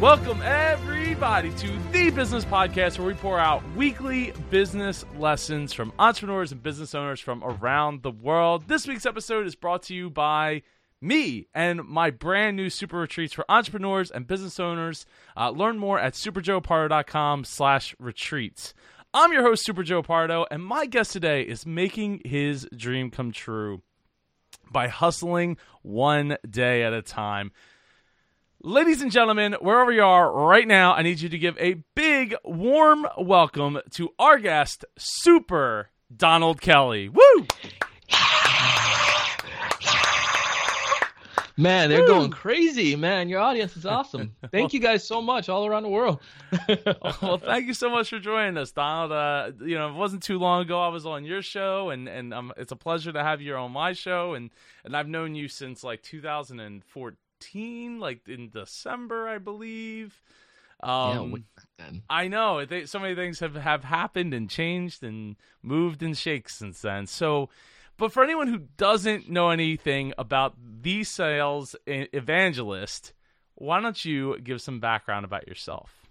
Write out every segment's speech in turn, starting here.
Welcome, everybody, to the Business Podcast, where we pour out weekly business lessons from entrepreneurs and business owners from around the world. This week's episode is brought to you by me and my brand new super retreats for entrepreneurs and business owners. Uh, learn more at superjoepardo.com slash retreats. I'm your host, Super Joe Pardo, and my guest today is making his dream come true by hustling one day at a time. Ladies and gentlemen, wherever you are right now, I need you to give a big, warm welcome to our guest, Super Donald Kelly. Woo! Man, they're Woo! going crazy, man. Your audience is awesome. Thank you guys so much all around the world. well, thank you so much for joining us, Donald. Uh, you know, it wasn't too long ago I was on your show, and and um, it's a pleasure to have you on my show. And and I've known you since like 2014 like in December, I believe. Um, yeah, I know they, so many things have have happened and changed and moved and shaked since then. So, but for anyone who doesn't know anything about the sales evangelist, why don't you give some background about yourself?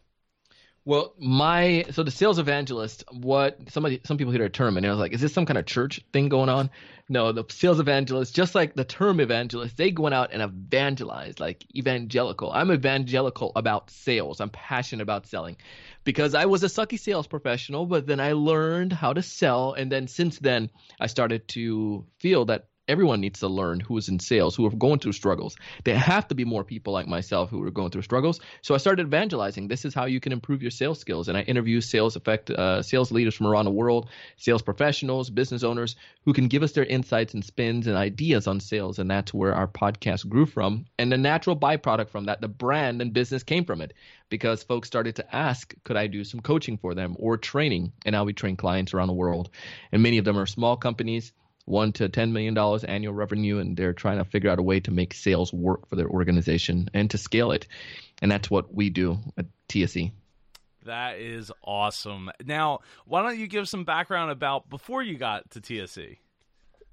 Well, my so the sales evangelist, what somebody some people hear a term and I was like, is this some kind of church thing going on? No, the sales evangelist, just like the term evangelist, they went out and evangelized, like evangelical. I'm evangelical about sales. I'm passionate about selling because I was a sucky sales professional, but then I learned how to sell, and then since then I started to feel that everyone needs to learn who is in sales, who are going through struggles. There have to be more people like myself who are going through struggles. So I started evangelizing. This is how you can improve your sales skills. And I interview sales effect, uh, sales leaders from around the world, sales professionals, business owners who can give us their insights and spins and ideas on sales. And that's where our podcast grew from. And the natural byproduct from that, the brand and business came from it because folks started to ask, could I do some coaching for them or training? And now we train clients around the world. And many of them are small companies one to ten million dollars annual revenue, and they're trying to figure out a way to make sales work for their organization and to scale it. And that's what we do at TSE. That is awesome. Now, why don't you give some background about before you got to TSE?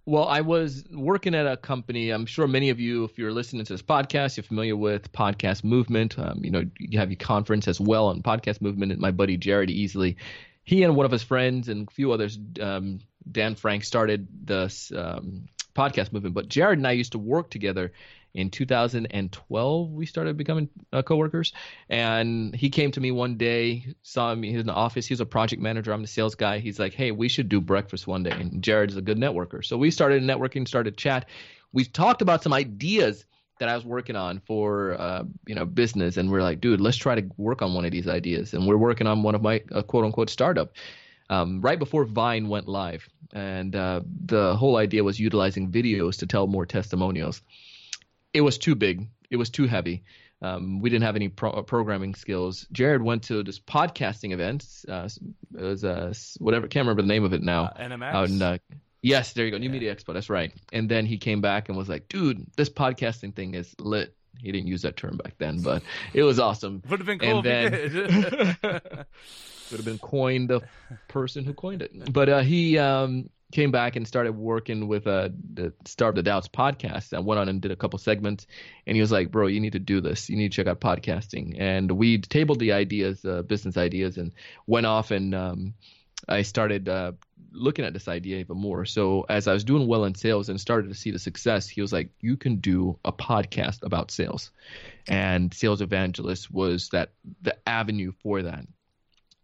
Well, I was working at a company. I'm sure many of you, if you're listening to this podcast, you're familiar with Podcast Movement. Um, you know, you have your conference as well on Podcast Movement. And my buddy Jared Easley, he and one of his friends and a few others um, Dan Frank started this um, podcast movement. But Jared and I used to work together in 2012. We started becoming uh, coworkers, and he came to me one day, saw me in the office. He's a project manager. I'm the sales guy. He's like, "Hey, we should do breakfast one day." And Jared's a good networker, so we started networking, started chat. We talked about some ideas that I was working on for uh, you know business, and we're like, dude, let's try to work on one of these ideas. And we're working on one of my uh, quote unquote startup um, right before Vine went live, and uh, the whole idea was utilizing videos to tell more testimonials. It was too big. It was too heavy. Um, we didn't have any pro- programming skills. Jared went to this podcasting event. Uh, it was uh, whatever. Can't remember the name of it now. Uh, NMX. uh, yes, there you go. New yeah. Media Expo. That's right. And then he came back and was like, "Dude, this podcasting thing is lit." He didn't use that term back then, but it was awesome. Would have been cool and if then, he did. would have been coined the person who coined it. But uh, he um, came back and started working with uh, the Starve the Doubts podcast. I went on and did a couple segments, and he was like, "Bro, you need to do this. You need to check out podcasting." And we tabled the ideas, uh, business ideas, and went off and um, I started uh, looking at this idea even more. So as I was doing well in sales and started to see the success, he was like, "You can do a podcast about sales," and Sales Evangelist was that the avenue for that.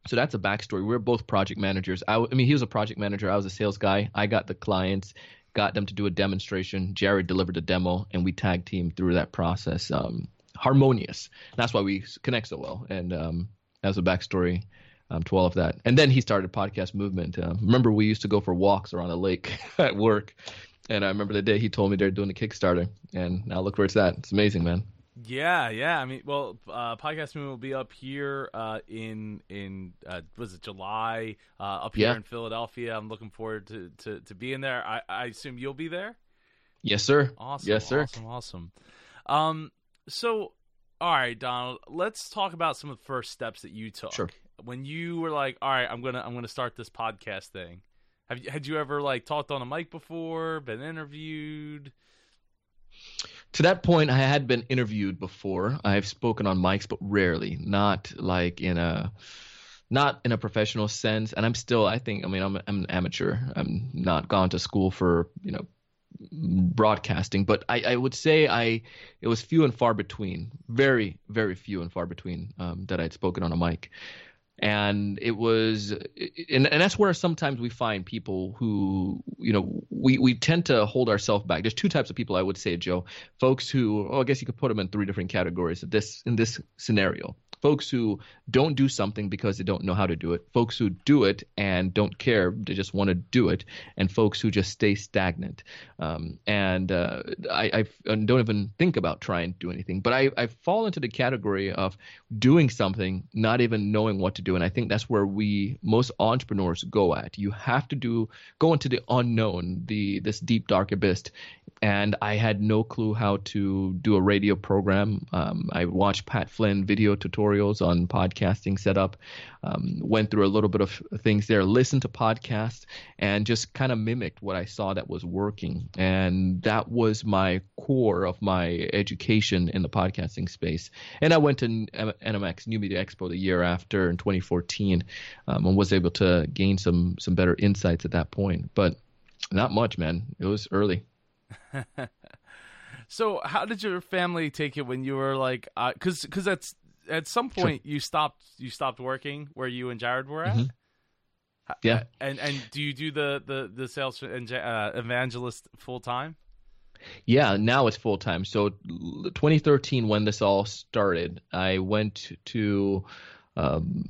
So that's a backstory. We are both project managers. I, I mean, he was a project manager. I was a sales guy. I got the clients, got them to do a demonstration. Jared delivered a demo, and we tag team through that process. Um, harmonious. That's why we connect so well. And um, as a backstory um, to all of that. And then he started podcast movement. Uh, remember, we used to go for walks around the lake at work. And I remember the day he told me they're doing a Kickstarter, and now look where it's at. It's amazing, man. Yeah, yeah. I mean, well, uh, podcast movement will be up here uh, in in uh, was it July uh, up here yeah. in Philadelphia. I'm looking forward to, to, to being there. I, I assume you'll be there. Yes, sir. Awesome. Yes, sir. Awesome. Awesome. Um. So, all right, Donald. Let's talk about some of the first steps that you took. Sure. When you were like, all right, I'm gonna I'm gonna start this podcast thing. Have you had you ever like talked on a mic before? Been interviewed? to that point, I had been interviewed before. I've spoken on mics, but rarely, not like in a not in a professional sense. And I'm still, I think, I mean, I'm, I'm an amateur. I'm not gone to school for you know broadcasting, but I, I would say I it was few and far between, very very few and far between um, that I'd spoken on a mic and it was and, and that's where sometimes we find people who you know we, we tend to hold ourselves back. There's two types of people i would say joe. Folks who oh, i guess you could put them in three different categories this in this scenario folks who don't do something because they don't know how to do it, folks who do it and don't care, they just want to do it, and folks who just stay stagnant. Um, and uh, I, I, don't even think about trying to do anything, but I, I fall into the category of doing something, not even knowing what to do. And I think that's where we, most entrepreneurs, go at. You have to do, go into the unknown, the this deep, dark abyss. And I had no clue how to do a radio program. Um, I watched Pat Flynn video tutorials tutorials on podcasting setup. Um, went through a little bit of things there, listened to podcasts, and just kind of mimicked what I saw that was working. And that was my core of my education in the podcasting space. And I went to NMX New Media Expo the year after in 2014, um, and was able to gain some some better insights at that point. But not much, man. It was early. So, how did your family take it when you were like, because uh, because that's at some point sure. you stopped you stopped working where you and Jared were at. Mm-hmm. Yeah. And and do you do the the the sales uh, evangelist full time? Yeah, now it's full time. So 2013 when this all started, I went to um,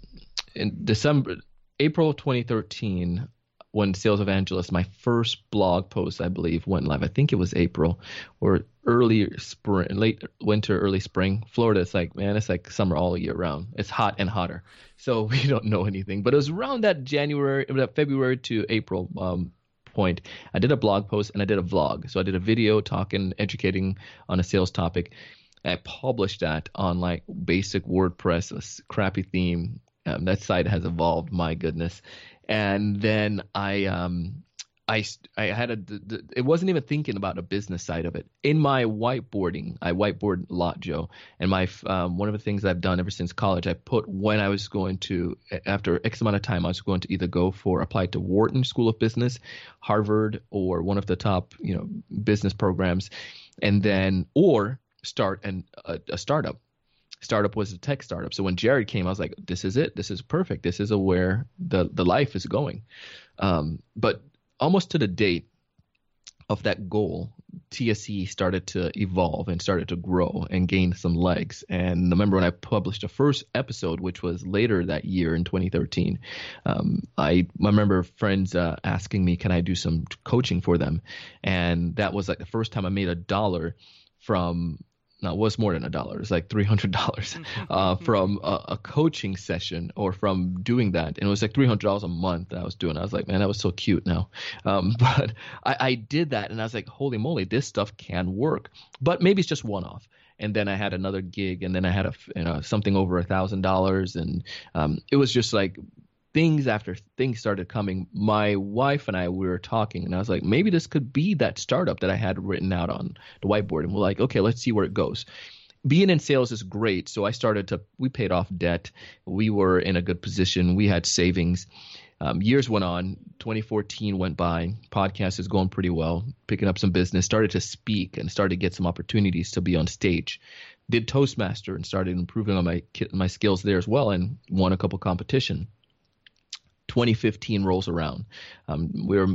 in December April 2013 when Sales Evangelist, my first blog post, I believe, went live. I think it was April or early spring, late winter, early spring. Florida, it's like, man, it's like summer all year round. It's hot and hotter. So we don't know anything. But it was around that January, that February to April um, point. I did a blog post and I did a vlog. So I did a video talking, educating on a sales topic. I published that on like basic WordPress, a crappy theme. Um, that site has evolved, my goodness and then I um I I had a it wasn't even thinking about a business side of it. In my whiteboarding, I whiteboard a lot, Joe, and my um, one of the things I've done ever since college, I put when I was going to after X amount of time, I was going to either go for apply to Wharton School of Business, Harvard, or one of the top you know business programs, and then or start an a, a startup startup was a tech startup. So when Jared came, I was like, this is it. This is perfect. This is where the the life is going. Um, but almost to the date of that goal, TSE started to evolve and started to grow and gain some legs. And remember when I published the first episode, which was later that year in 2013, um, I, I remember friends uh, asking me, can I do some coaching for them? And that was like the first time I made a dollar from it was more than a dollar. It's like three hundred dollars uh, from a, a, coaching session or from doing that, and it was like three hundred dollars a month that I was doing. I was like, man, that was so cute. Now, um, but I, I did that, and I was like, holy moly, this stuff can work. But maybe it's just one off. And then I had another gig, and then I had a you know something over a thousand dollars, and um, it was just like things after things started coming, my wife and I we were talking, and I was like, maybe this could be that startup that I had written out on the whiteboard. And we're like, okay, let's see where it goes. Being in sales is great, so I started to. We paid off debt. We were in a good position. We had savings. Um, years went on. 2014 went by. Podcast is going pretty well. Picking up some business. Started to speak and started to get some opportunities to be on stage did Toastmaster and started improving on my my skills there as well, and won a couple competition. 2015 rolls around. Um, we were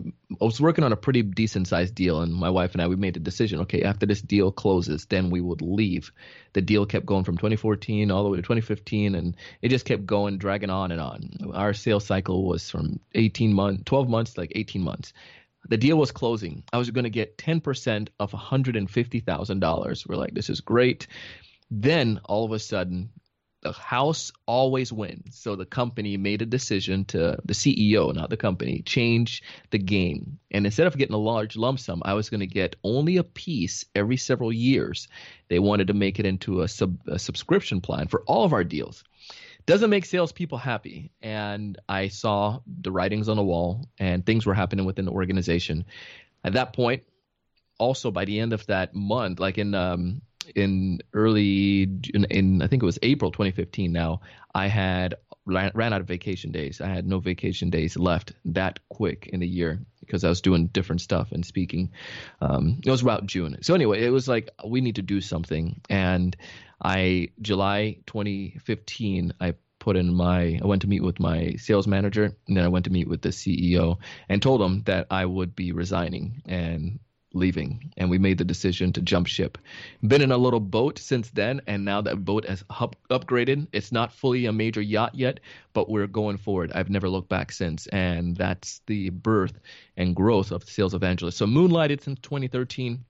I was working on a pretty decent sized deal, and my wife and I we made the decision. Okay, after this deal closes, then we would leave. The deal kept going from 2014 all the way to 2015, and it just kept going, dragging on and on. Our sales cycle was from 18 months, 12 months, like 18 months. The deal was closing. I was going to get 10% of $150,000. We're like, this is great. Then all of a sudden, the house always wins. So the company made a decision to the CEO, not the company, change the game. And instead of getting a large lump sum, I was going to get only a piece every several years. They wanted to make it into a, sub, a subscription plan for all of our deals. Doesn't make salespeople happy. And I saw the writings on the wall and things were happening within the organization. At that point, also by the end of that month, like in um, in early in, in I think it was April 2015. Now I had ran, ran out of vacation days. I had no vacation days left that quick in a year because I was doing different stuff and speaking. Um, it was about June. So anyway, it was like we need to do something. And I July 2015, I put in my I went to meet with my sales manager and then I went to meet with the CEO and told him that I would be resigning and leaving and we made the decision to jump ship. Been in a little boat since then and now that boat has up- upgraded it's not fully a major yacht yet but we're going forward. I've never looked back since and that's the birth and growth of sales evangelist. So moonlighted since 2013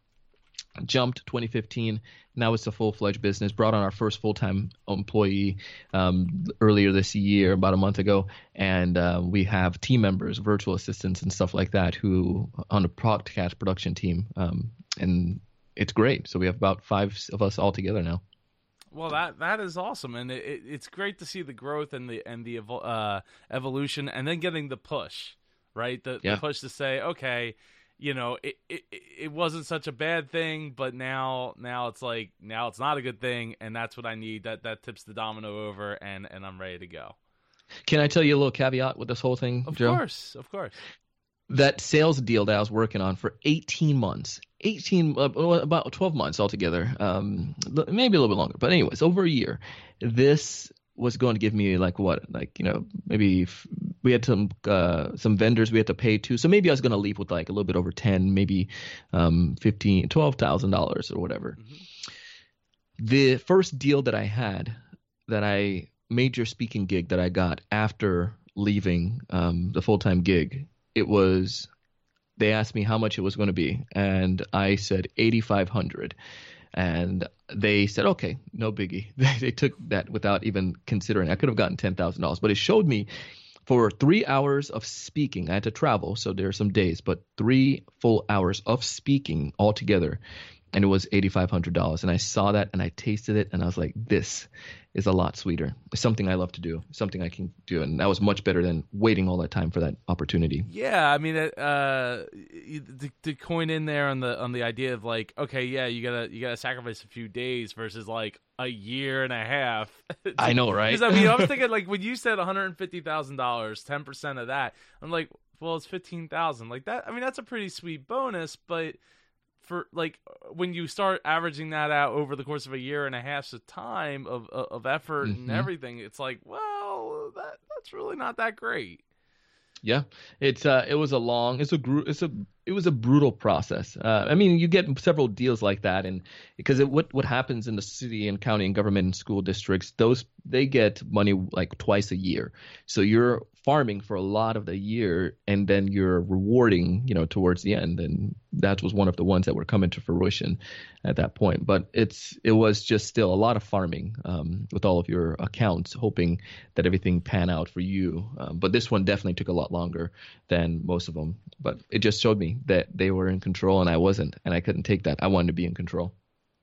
jumped 2015 now it's a full-fledged business. Brought on our first full-time employee um, earlier this year about a month ago. And uh, we have team members virtual assistants and stuff like that who on the podcast production team um, and it's great. So we have about five of us all together now. Well, that that is awesome, and it, it, it's great to see the growth and the and the uh, evolution, and then getting the push, right? The, yeah. the push to say, okay, you know it, it it wasn't such a bad thing but now now it's like now it's not a good thing and that's what i need. That that tips the domino over and and i'm ready to go. Can i tell you a little caveat with this whole thing of Joe? course of course. That sales deal that i was working on for 18 months 18 uh, about 12 months altogether um, maybe a little bit longer but anyways over a year this was going to give me like what like you know maybe we had some uh, some vendors we had to pay to. So maybe i was going to leave with like a little bit over 10 maybe um 15 12000 dollars or whatever. Mm-hmm. the first deal that i had that i major speaking gig that i got after leaving um, the full-time gig it was they asked me how much it was going to be and i said 8500 and they said, okay, no biggie. They, took that without even considering. I could have gotten ten thousand dollars, but it showed me for three hours of speaking. I had to travel, so there are some days, but three full hours of speaking altogether, and it was eighty five hundred dollars. And I saw that and I tasted it, and I was like, this is a lot sweeter. It's something I love to do, something I can do, and that was much better than waiting all that time for that opportunity. Yeah, I mean, uh, to, to coin in there on the on the idea of like, okay, yeah, you gotta you gotta sacrifice a few days versus like a year and a half. I know, right? Because I mean, I was thinking like when you said one hundred fifty thousand dollars, ten percent of that, I'm like, well, it's fifteen thousand. Like that. I mean, that's a pretty sweet bonus, but for like when you start averaging that out over the course of a year and a half's of time of of effort mm-hmm. and everything, it's like, well, that that's really not that great. Yeah, it's uh, it was a long, it's a gr- it's a it was a brutal process. Uh, I mean, you get several deals like that, and because what what happens in the city and county and government and school districts, those they get money like twice a year. So you're farming for a lot of the year, and then you're rewarding, you know, towards the end, and that was one of the ones that were coming to fruition at that point. But it's it was just still a lot of farming um, with all of your accounts, hoping that everything pan out for you. Um, but this one definitely took a lot longer than most of them. But it just showed me that they were in control and I wasn't, and I couldn't take that. I wanted to be in control.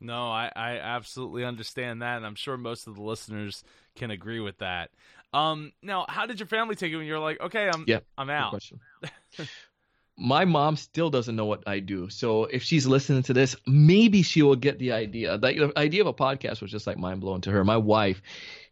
No, I, I absolutely understand that, and I'm sure most of the listeners can agree with that. Um, now, how did your family take it when you're like, okay, I'm, yeah, I'm out? my mom still doesn't know what I do. So if she's listening to this, maybe she will get the idea. The idea of a podcast was just like mind blowing to her. My wife,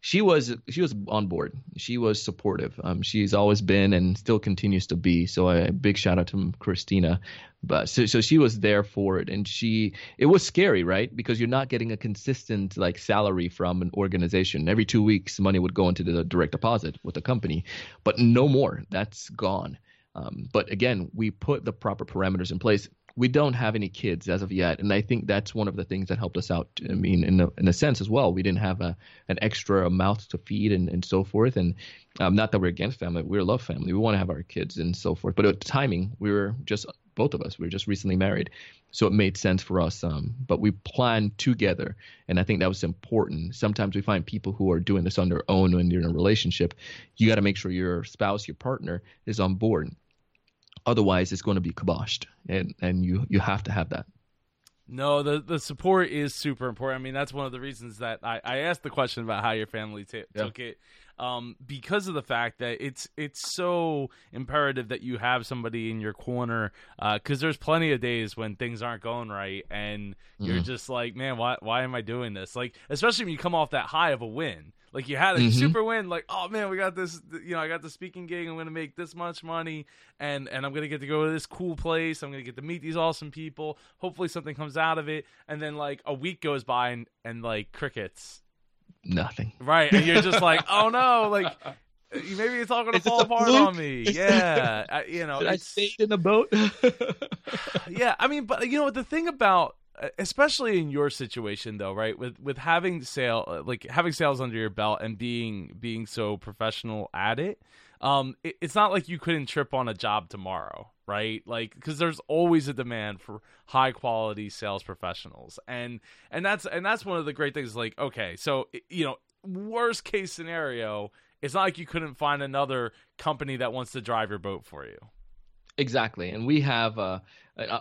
she was she was on board. She was supportive. Um, she's always been and still continues to be. So a big shout out to Christina. But so so she was there for it, and she it was scary, right? Because you're not getting a consistent like salary from an organization. Every two weeks, money would go into the direct deposit with the company, but no more. That's gone. Um, but again, we put the proper parameters in place. We don't have any kids as of yet, and I think that's one of the things that helped us out. I mean, in a, in a sense as well, we didn't have a an extra mouth to feed and, and so forth. And um, not that we're against family, we love family. We want to have our kids and so forth. But at the timing, we were just both of us. We were just recently married, so it made sense for us. Um, but we planned together, and I think that was important. Sometimes we find people who are doing this on their own when you're in a relationship. You got to make sure your spouse, your partner, is on board Otherwise, it's going to be kiboshed, and and you you have to have that. No, the the support is super important. I mean, that's one of the reasons that I, I asked the question about how your family t- yeah. took it. um, because of the fact that it's it's so imperative that you have somebody in your corner because uh, there's plenty of days when things aren't going right and you're mm. just like, man, why why am I doing this? Like especially when you come off that high of a win. Like you had a mm-hmm. super win, like oh man, we got this. You know, I got the speaking gig. I'm going to make this much money, and and I'm going to get to go to this cool place. I'm going to get to meet these awesome people. Hopefully, something comes out of it. And then like a week goes by, and and like crickets, nothing. Right, and you're just like, oh no, like maybe it's all going to fall apart on me. Yeah, I, you know, I stayed in the boat. yeah, I mean, but you know, what? the thing about especially in your situation though right? With with having sale uh, like having sales under your belt and being being so professional at it um it, it's not like you couldn't trip on a job tomorrow right? Like because there's always a demand for high quality sales professionals. And and that's and that's one of the great things like okay so you know worst case scenario it's not like you couldn't find another company that wants to drive your boat for you Exactly, and we have. Uh,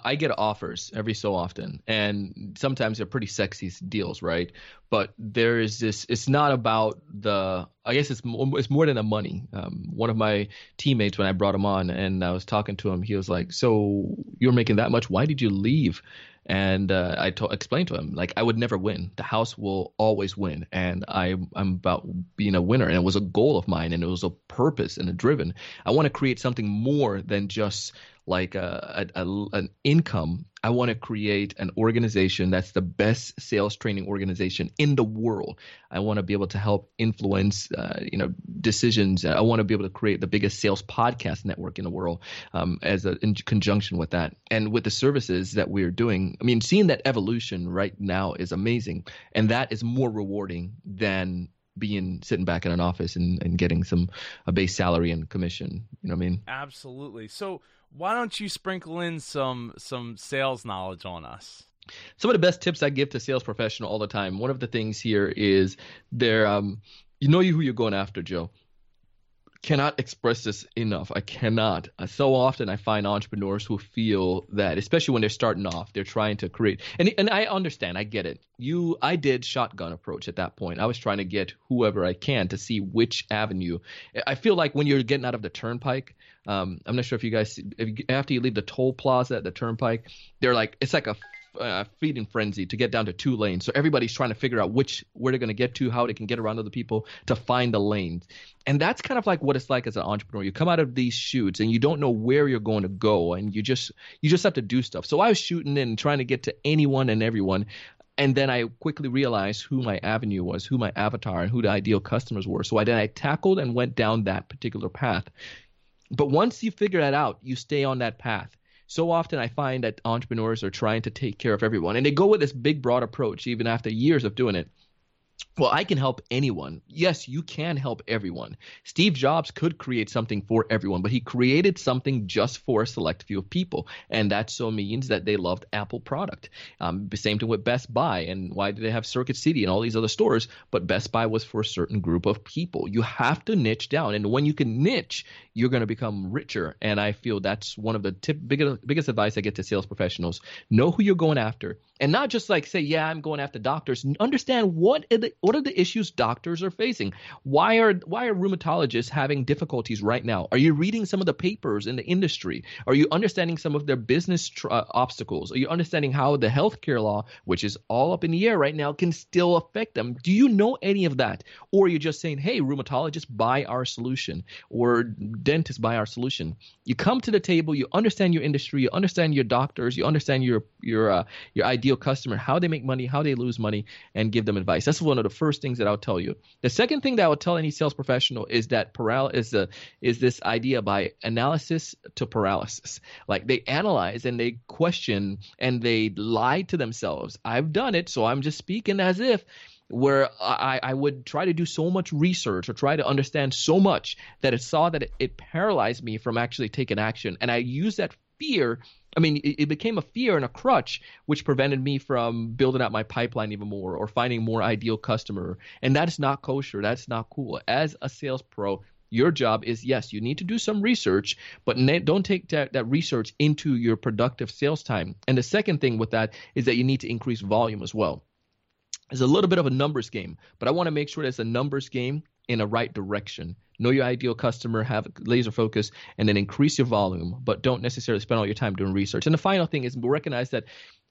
I get offers every so often, and sometimes they're pretty sexy deals, right? But there is this. It's not about the. I guess it's more, it's more than the money. Um, one of my teammates, when I brought him on, and I was talking to him, he was like, "So you're making that much? Why did you leave?" And uh, I to- explained to him like I would never win. The house will always win, and I I'm about being a winner. And it was a goal of mine, and it was a purpose and a driven. I want to create something more than just like a, a, a, an income. I want to create an organization that's the best sales training organization in the world. I want to be able to help influence, uh, you know, decisions. I want to be able to create the biggest sales podcast network in the world um, as a, in conjunction with that. And with the services that we're doing, I mean, seeing that evolution right now is amazing, and that is more rewarding than being sitting back in an office and, and getting some a base salary and commission. You know what I mean? Absolutely. So why don't you sprinkle in some some sales knowledge on us? Some of the best tips I give to sales professional all the time. One of the things here is there um you know who you're going after, Joe cannot express this enough. I cannot. Uh, so often I find entrepreneurs who feel that, especially when they're starting off, they're trying to create. And and I understand. I get it. You, I did shotgun approach at that point. I was trying to get whoever I can to see which avenue. I feel like when you're getting out of the turnpike, um, I'm not sure if you guys, if after you leave the toll plaza at the turnpike, they're like it's like a uh, feeding frenzy to get down to two lanes. So everybody's trying to figure out which where they're going to get to, how they can get around other people to find the lanes. And that's kind of like what it's like as an entrepreneur. You come out of these shoots and you don't know where you're going to go, and you just you just have to do stuff. So I was shooting and trying to get to anyone and everyone. And then I quickly realized who my avenue was, who my avatar, and who the ideal customers were. So I then I tackled and went down that particular path. But once you figure that out, you stay on that path so often I find that entrepreneurs are trying to take care of everyone and they go with this big broad approach even after years of doing it well, I can help anyone. Yes, you can help everyone. Steve Jobs could create something for everyone, but he created something just for a select few of people. And that so means that they loved Apple product. Um, the same thing with Best Buy. And why do they have Circuit City and all these other stores? But Best Buy was for a certain group of people. You have to niche down. And when you can niche, you're going to become richer. And I feel that's one of the tip, biggest, biggest advice I get to sales professionals. Know who you're going after and not just like say yeah i'm going after doctors understand what are the, what are the issues doctors are facing? Why are why are rheumatologists having difficulties right now? Are you reading some of the papers in the industry? Are you understanding some of their business tr- uh, obstacles? Are you understanding how the healthcare law which is all up in the air right now can still affect them? Do you know any of that? Or are you just saying hey rheumatologists buy our solution or dentists buy our solution. You come to the table you understand your industry you understand your doctors you understand your your uh, your ideal customer, how they make money, how they lose money, and give them advice. That's one of the first things that I'll tell you. The second thing that I would tell any sales professional is that paral is is this idea by analysis to paralysis. Like they analyze and they question and they lie to themselves. I've done it, so I'm just speaking as if where I, I would try to do so much research or try to understand so much that it saw that it, it paralyzed me from actually taking action. And I use that fear I mean, it, it, became a fear and a crutch, which prevented me from building out my pipeline even more or finding more ideal customer. And that's not kosher. That's not cool. As a sales pro, your job is yes, you need to do some research, but don't take that, that research into your productive sales time. And the second thing with that is that you need to increase volume as well It's a little bit of a numbers game, but I want to make sure that it's a numbers game in a right direction. Know your ideal customer, have laser focus, and then increase your volume, but don't necessarily spend all your time doing research. And the final thing is recognize that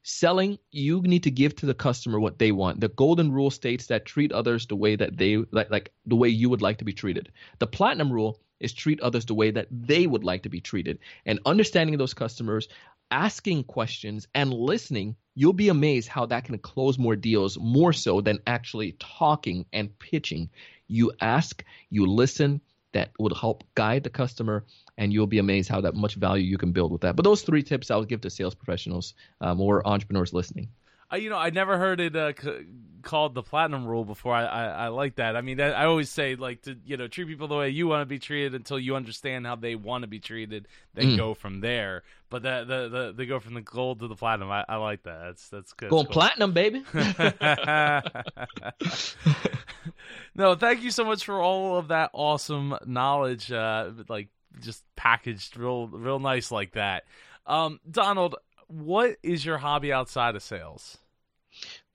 selling you need to give to the customer what they want the golden rule states that treat others the way that they like, like the way you would like to be treated the platinum rule is treat others the way that they would like to be treated and understanding those customers asking questions and listening you'll be amazed how that can close more deals more so than actually talking and pitching you ask you listen that would help guide the customer and you'll be amazed how that much value you can build with that. But those three tips i would give to sales professionals um, or entrepreneurs listening uh, you know, I never heard it uh, c- called the platinum rule before. I, I, I like that. I mean, that, I always say like to you know treat people the way you want to be treated until you understand how they want to be treated. Then mm. go from there. But the, the the they go from the gold to the platinum. I, I like that. That's that's good. Going cool. platinum, baby. no, thank you so much for all of that awesome knowledge. Uh, like just packaged real real nice like that. Um, Donald, what is your hobby outside of sales?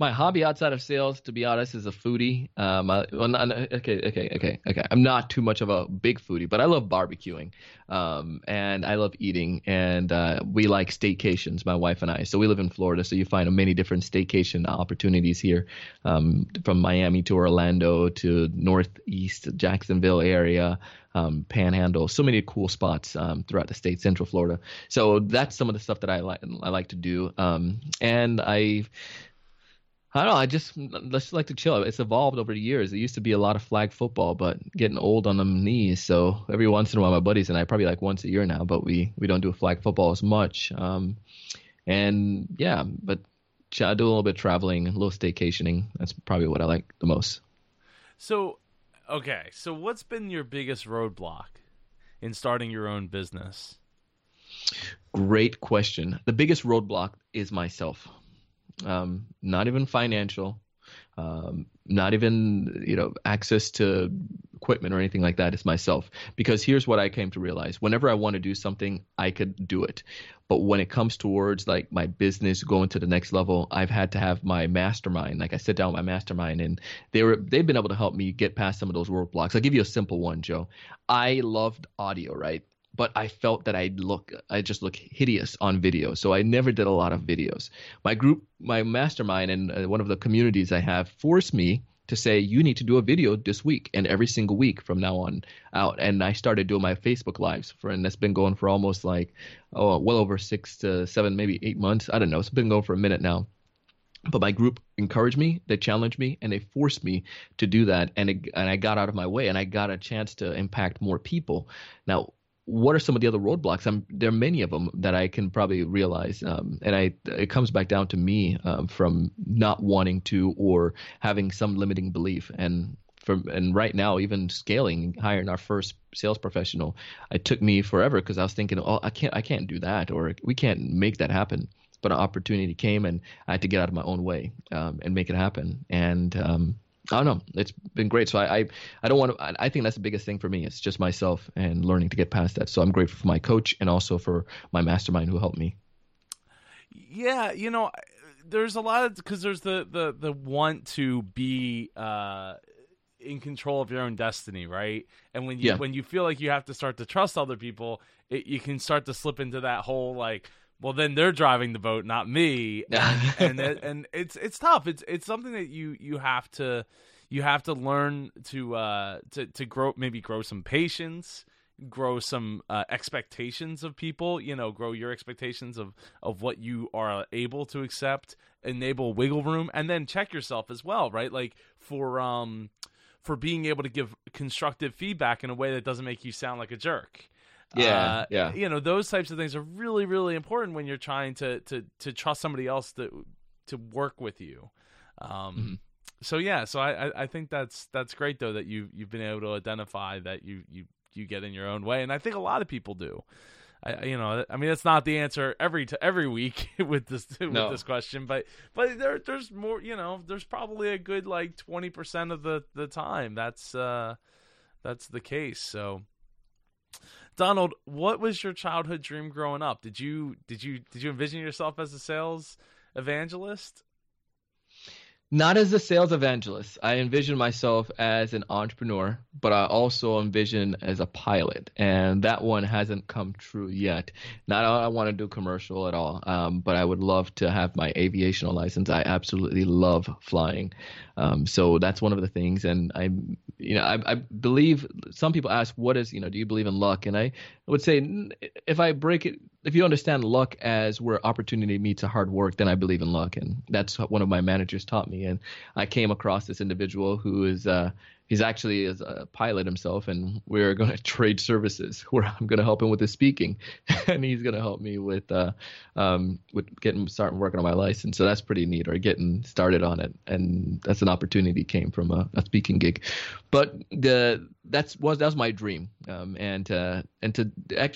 My hobby outside of sales, to be honest, is a foodie. Um, I, well, not, okay, okay, okay, okay. I'm not too much of a big foodie, but I love barbecuing, um, and I love eating, and uh, we like staycations, my wife and I. So we live in Florida, so you find many different staycation opportunities here, um, from Miami to Orlando to Northeast Jacksonville area um, Panhandle, so many cool spots um, throughout the state, Central Florida. So that's some of the stuff that I like I like to do. Um, and I I don't know. I just I just like to chill. It's evolved over the years. It used to be a lot of flag football, but getting old on the knees. So every once in a while, my buddies and I probably like once a year now, but we we don't do flag football as much. Um, and yeah, but I do a little bit of traveling, a little staycationing. That's probably what I like the most. So Okay, so what's been your biggest roadblock in starting your own business? Great question. The biggest roadblock is myself. Um, not even financial, um, not even you know access to equipment or anything like that. It's myself because here's what I came to realize: whenever I want to do something, I could do it. But when it comes towards like my business going to the next level, I've had to have my mastermind. Like I sit down with my mastermind, and they were they've been able to help me get past some of those roadblocks. I'll give you a simple one, Joe. I loved audio, right? But I felt that I look I just look hideous on video. So I never did a lot of videos. My group, my mastermind, and uh, one of the communities I have forced me to say you need to do a video this week and every single week from now on out. And I started doing my Facebook lives for, and that's been going for almost like oh well over six to seven, maybe eight months. I don't know. It's been going for a minute now but my group encouraged me they challenged me and they forced me to do that and it, and I got out of my way and I got a chance to impact more people now what are some of the other roadblocks? I'm, there are many of them that I can probably realize, um, and I it comes back down to me um, from not wanting to or having some limiting belief. And from and right now, even scaling, hiring our first sales professional, it took me forever because I was thinking, oh, I can't, I can't do that, or we can't make that happen. But an opportunity came, and I had to get out of my own way um, and make it happen. And um, I don't know. It's been great. So I, I, I don't want to. I think that's the biggest thing for me. It's just myself and learning to get past that. So I'm grateful for my coach and also for my mastermind who helped me. Yeah, you know, there's a lot of because there's the the the want to be uh, in control of your own destiny, right? And when you yeah. when you feel like you have to start to trust other people, it, you can start to slip into that whole like well then they're driving the boat not me. And and, and, it's it's tough. It's it's something that you you have to you have to learn to uh to to grow maybe grow some patience grow some uh, expectations of people you know grow your expectations of of what you are able to accept enable wiggle room and then check yourself as well right? Like for um for being able to give constructive feedback in a way that doesn't make you sound like a jerk yeah, uh, yeah. You know, those types of things are really, really important when you're trying to to to trust somebody else to to work with you. Um, mm-hmm. So yeah, so I, I think that's that's great though that you you've been able to identify that you you you get in your own way, and I think a lot of people do. I, you know, I mean, that's not the answer every to every week with this with no. this question, but but there there's more. You know, there's probably a good like twenty percent of the the time that's uh that's the case. So Donald, what was your childhood dream growing up? Did you did you did you envision yourself as a sales evangelist? Not as a sales evangelist. I envision myself as an entrepreneur, but I also envision as a pilot, and that one hasn't come true yet. Not I want to do commercial at all, um, but I would love to have my aviational license. I absolutely love flying, um, so that's one of the things. And I, you know, I, I believe some people ask, "What is, you know, do you believe in luck?" And I would say, if I break it if you understand luck as where opportunity meets a hard work, then I believe in luck, and that's what one of my managers taught me. And I came across this individual who is uh, he's actually is a pilot himself, and we're going to trade services. Where I'm going to help him with his speaking, and he's going to help me with uh, um, with getting starting working on my license. So that's pretty neat, or getting started on it, and that's an opportunity came from a, a speaking gig. But the that's was that was my dream, um, and uh, and to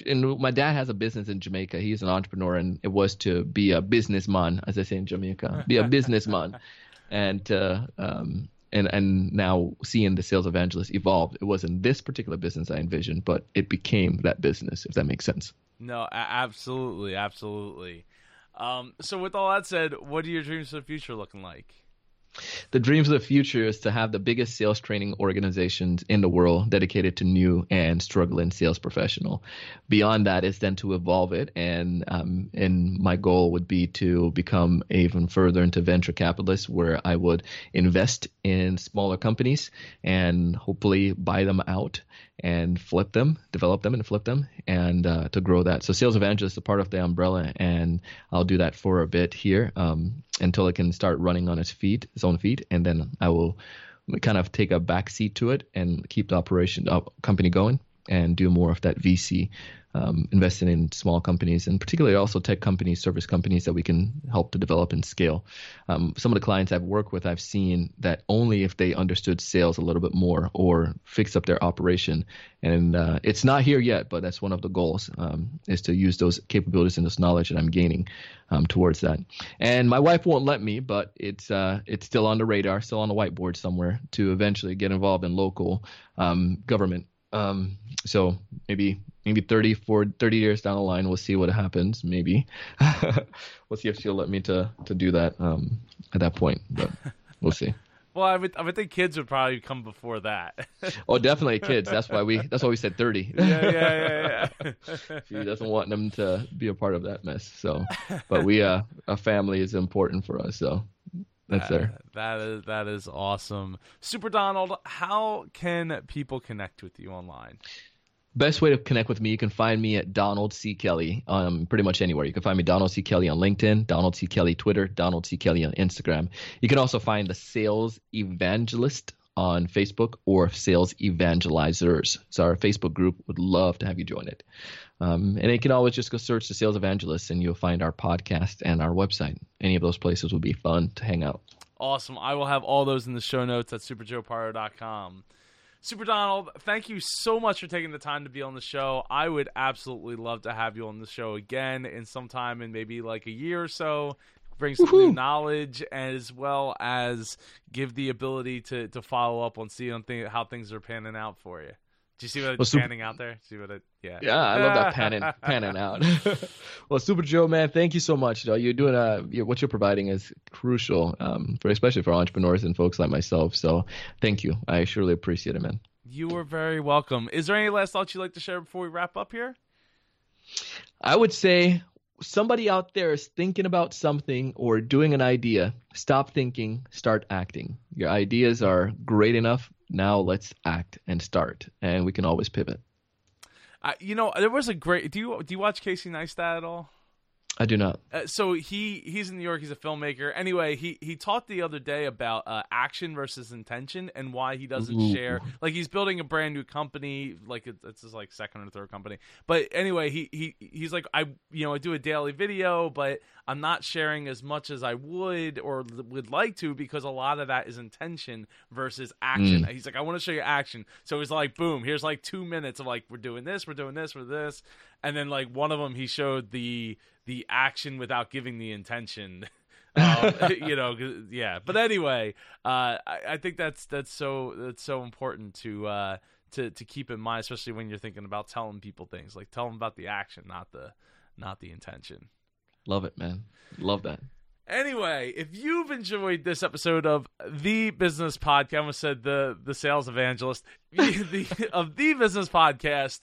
and my dad has a business in Jamaica. He's an entrepreneur, and it was to be a businessman, as I say in Jamaica, be a businessman, and uh, um, and and now seeing the sales evangelist evolve. It wasn't this particular business I envisioned, but it became that business. If that makes sense. No, absolutely, absolutely. Um, so, with all that said, what are your dreams for the future looking like? The dreams of the future is to have the biggest sales training organizations in the world dedicated to new and struggling sales professional. Beyond that is then to evolve it, and um, and my goal would be to become even further into venture capitalist, where I would invest in smaller companies and hopefully buy them out and flip them, develop them and flip them, and uh, to grow that. So sales evangelist is a part of the umbrella, and I'll do that for a bit here um, until it can start running on its feet, its own feet, and then I will kind of take a back seat to it and keep the operation uh, company going and do more of that VC um, investing in small companies and particularly also tech companies, service companies that we can help to develop and scale. Um, some of the clients I've worked with, I've seen that only if they understood sales a little bit more or fix up their operation, and uh, it's not here yet, but that's one of the goals um, is to use those capabilities and this knowledge that I'm gaining um, towards that. And my wife won't let me, but it's uh, it's still on the radar, still on the whiteboard somewhere to eventually get involved in local um, government um, so maybe maybe 30, 40, 30 years down the line, we'll see what happens. Maybe we'll see if she'll let me to to do that um, at that point. But we'll see. Well, I would, I would think kids would probably come before that. oh, definitely kids. That's why we. That's why we said thirty. yeah, yeah, yeah, yeah. she doesn't want them to be a part of that mess. So, but we, uh, a family is important for us. So that's there. That is that is awesome. Super Donald, how can people connect with you online? Best way to connect with me, you can find me at Donald C. Kelly um, pretty much anywhere. You can find me Donald C. Kelly on LinkedIn, Donald C. Kelly Twitter, Donald C. Kelly on Instagram. You can also find the Sales Evangelist on Facebook or Sales Evangelizers. So our Facebook group would love to have you join it. Um, and you can always just go search the Sales Evangelists and you'll find our podcast and our website. Any of those places would be fun to hang out. Awesome. I will have all those in the show notes at superjoepardo.com. Super Donald, thank you so much for taking the time to be on the show. I would absolutely love to have you on the show again in some time in maybe like a year or so. Bring some Woo-hoo. new knowledge as well as give the ability to, to follow up on seeing how things are panning out for you. Do you see what it's well, super, panning out there? See what it? Yeah. Yeah, I love that panning panning out. well, Super Joe, man, thank you so much. You're doing a what you're providing is crucial, um, for especially for entrepreneurs and folks like myself. So, thank you. I surely appreciate it, man. You are very welcome. Is there any last thoughts you'd like to share before we wrap up here? I would say somebody out there is thinking about something or doing an idea. Stop thinking, start acting. Your ideas are great enough now let's act and start, and we can always pivot. Uh, you know, there was a great. Do you do you watch Casey Neistat at all? I do not. Uh, so he he's in New York. He's a filmmaker. Anyway, he he talked the other day about uh, action versus intention and why he doesn't Ooh. share. Like he's building a brand new company. Like it, it's his like second or third company. But anyway, he he he's like I you know I do a daily video, but I'm not sharing as much as I would or would like to because a lot of that is intention versus action. Mm. He's like I want to show you action. So he's like boom, here's like two minutes of like we're doing this, we're doing this, we're this, and then like one of them he showed the the action without giving the intention. um, you know, yeah. But anyway, uh, I, I, think that's that's so that's so important to uh, to to keep in mind, especially when you're thinking about telling people things. Like tell them about the action, not the not the intention. Love it, man. Love that. Anyway, if you've enjoyed this episode of the Business Podcast, I almost said the the sales evangelist the, of the Business Podcast,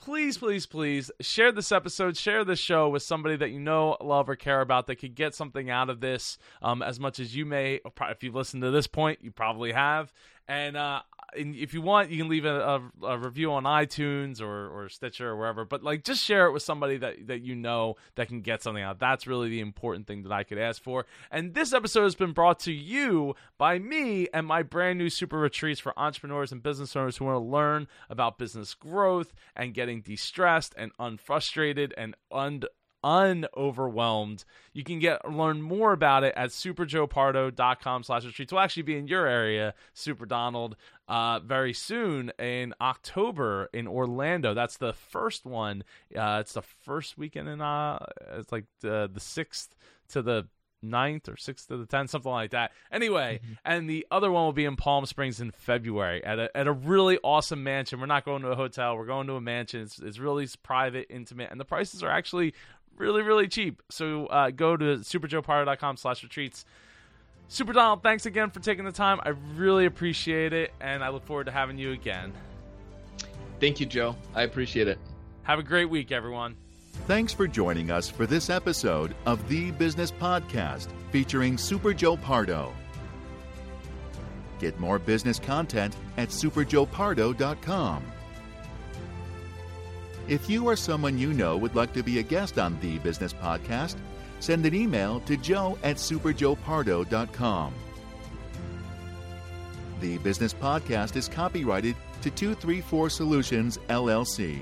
please, please, please share this episode, share this show with somebody that you know, love, or care about that could get something out of this um, as much as you may. If you've listened to this point, you probably have. And uh, and if you want, you can leave a, a, a, review on iTunes or, or Stitcher or wherever. But like, just share it with somebody that that you know that can get something out. That's really the important thing that I could ask for. And this episode has been brought to you by me and my brand new super retreats for entrepreneurs and business owners who want to learn about business growth and getting de-stressed and unfrustrated and un unoverwhelmed. You can get learn more about it at superjoepardo.com slash retreats. We'll actually be in your area, Super Donald, uh, very soon in October in Orlando. That's the first one. Uh, it's the first weekend in uh, it's like the the sixth to the ninth or sixth to the tenth, something like that. Anyway, mm-hmm. and the other one will be in Palm Springs in February at a at a really awesome mansion. We're not going to a hotel. We're going to a mansion. It's, it's really private, intimate, and the prices are actually really, really cheap. So uh, go to superjoepardo.com slash retreats. Super Donald, thanks again for taking the time. I really appreciate it, and I look forward to having you again. Thank you, Joe. I appreciate it. Have a great week, everyone. Thanks for joining us for this episode of The Business Podcast featuring Super Joe Pardo. Get more business content at superjoepardo.com. If you or someone you know would like to be a guest on the Business Podcast, send an email to joe at superjoepardo.com. The Business Podcast is copyrighted to 234 Solutions, LLC.